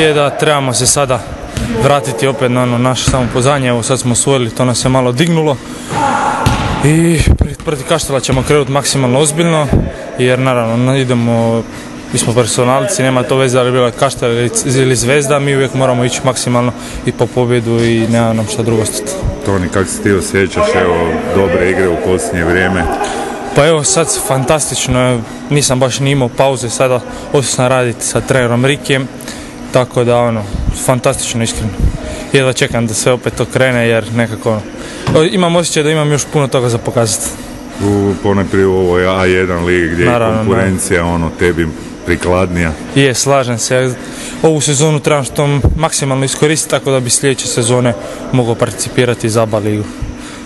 je da trebamo se sada vratiti opet na ono naše samopozanje, evo sad smo osvojili, to nas je malo dignulo i protiv Kaštela ćemo krenuti maksimalno ozbiljno jer naravno idemo mi smo personalci, nema to veze da li bila Kaštel ili Zvezda, mi uvijek moramo ići maksimalno i po pobjedu i nema nam šta drugo stati. Toni, kako se ti osjećaš, evo, dobre igre u posljednje vrijeme? Pa evo sad fantastično, nisam baš ni imao pauze, sada osam raditi sa trenerom Rikijem, tako da ono, fantastično iskreno. Jedva čekam da sve opet to krene jer nekako imam osjećaj da imam još puno toga za pokazati. U, poneprije u ovoj A1 ligi gdje je konkurencija ono tebi prikladnija. Je, slažem se. Ovu sezonu trebam što maksimalno iskoristiti tako da bi sljedeće sezone mogao participirati za ABA ligu.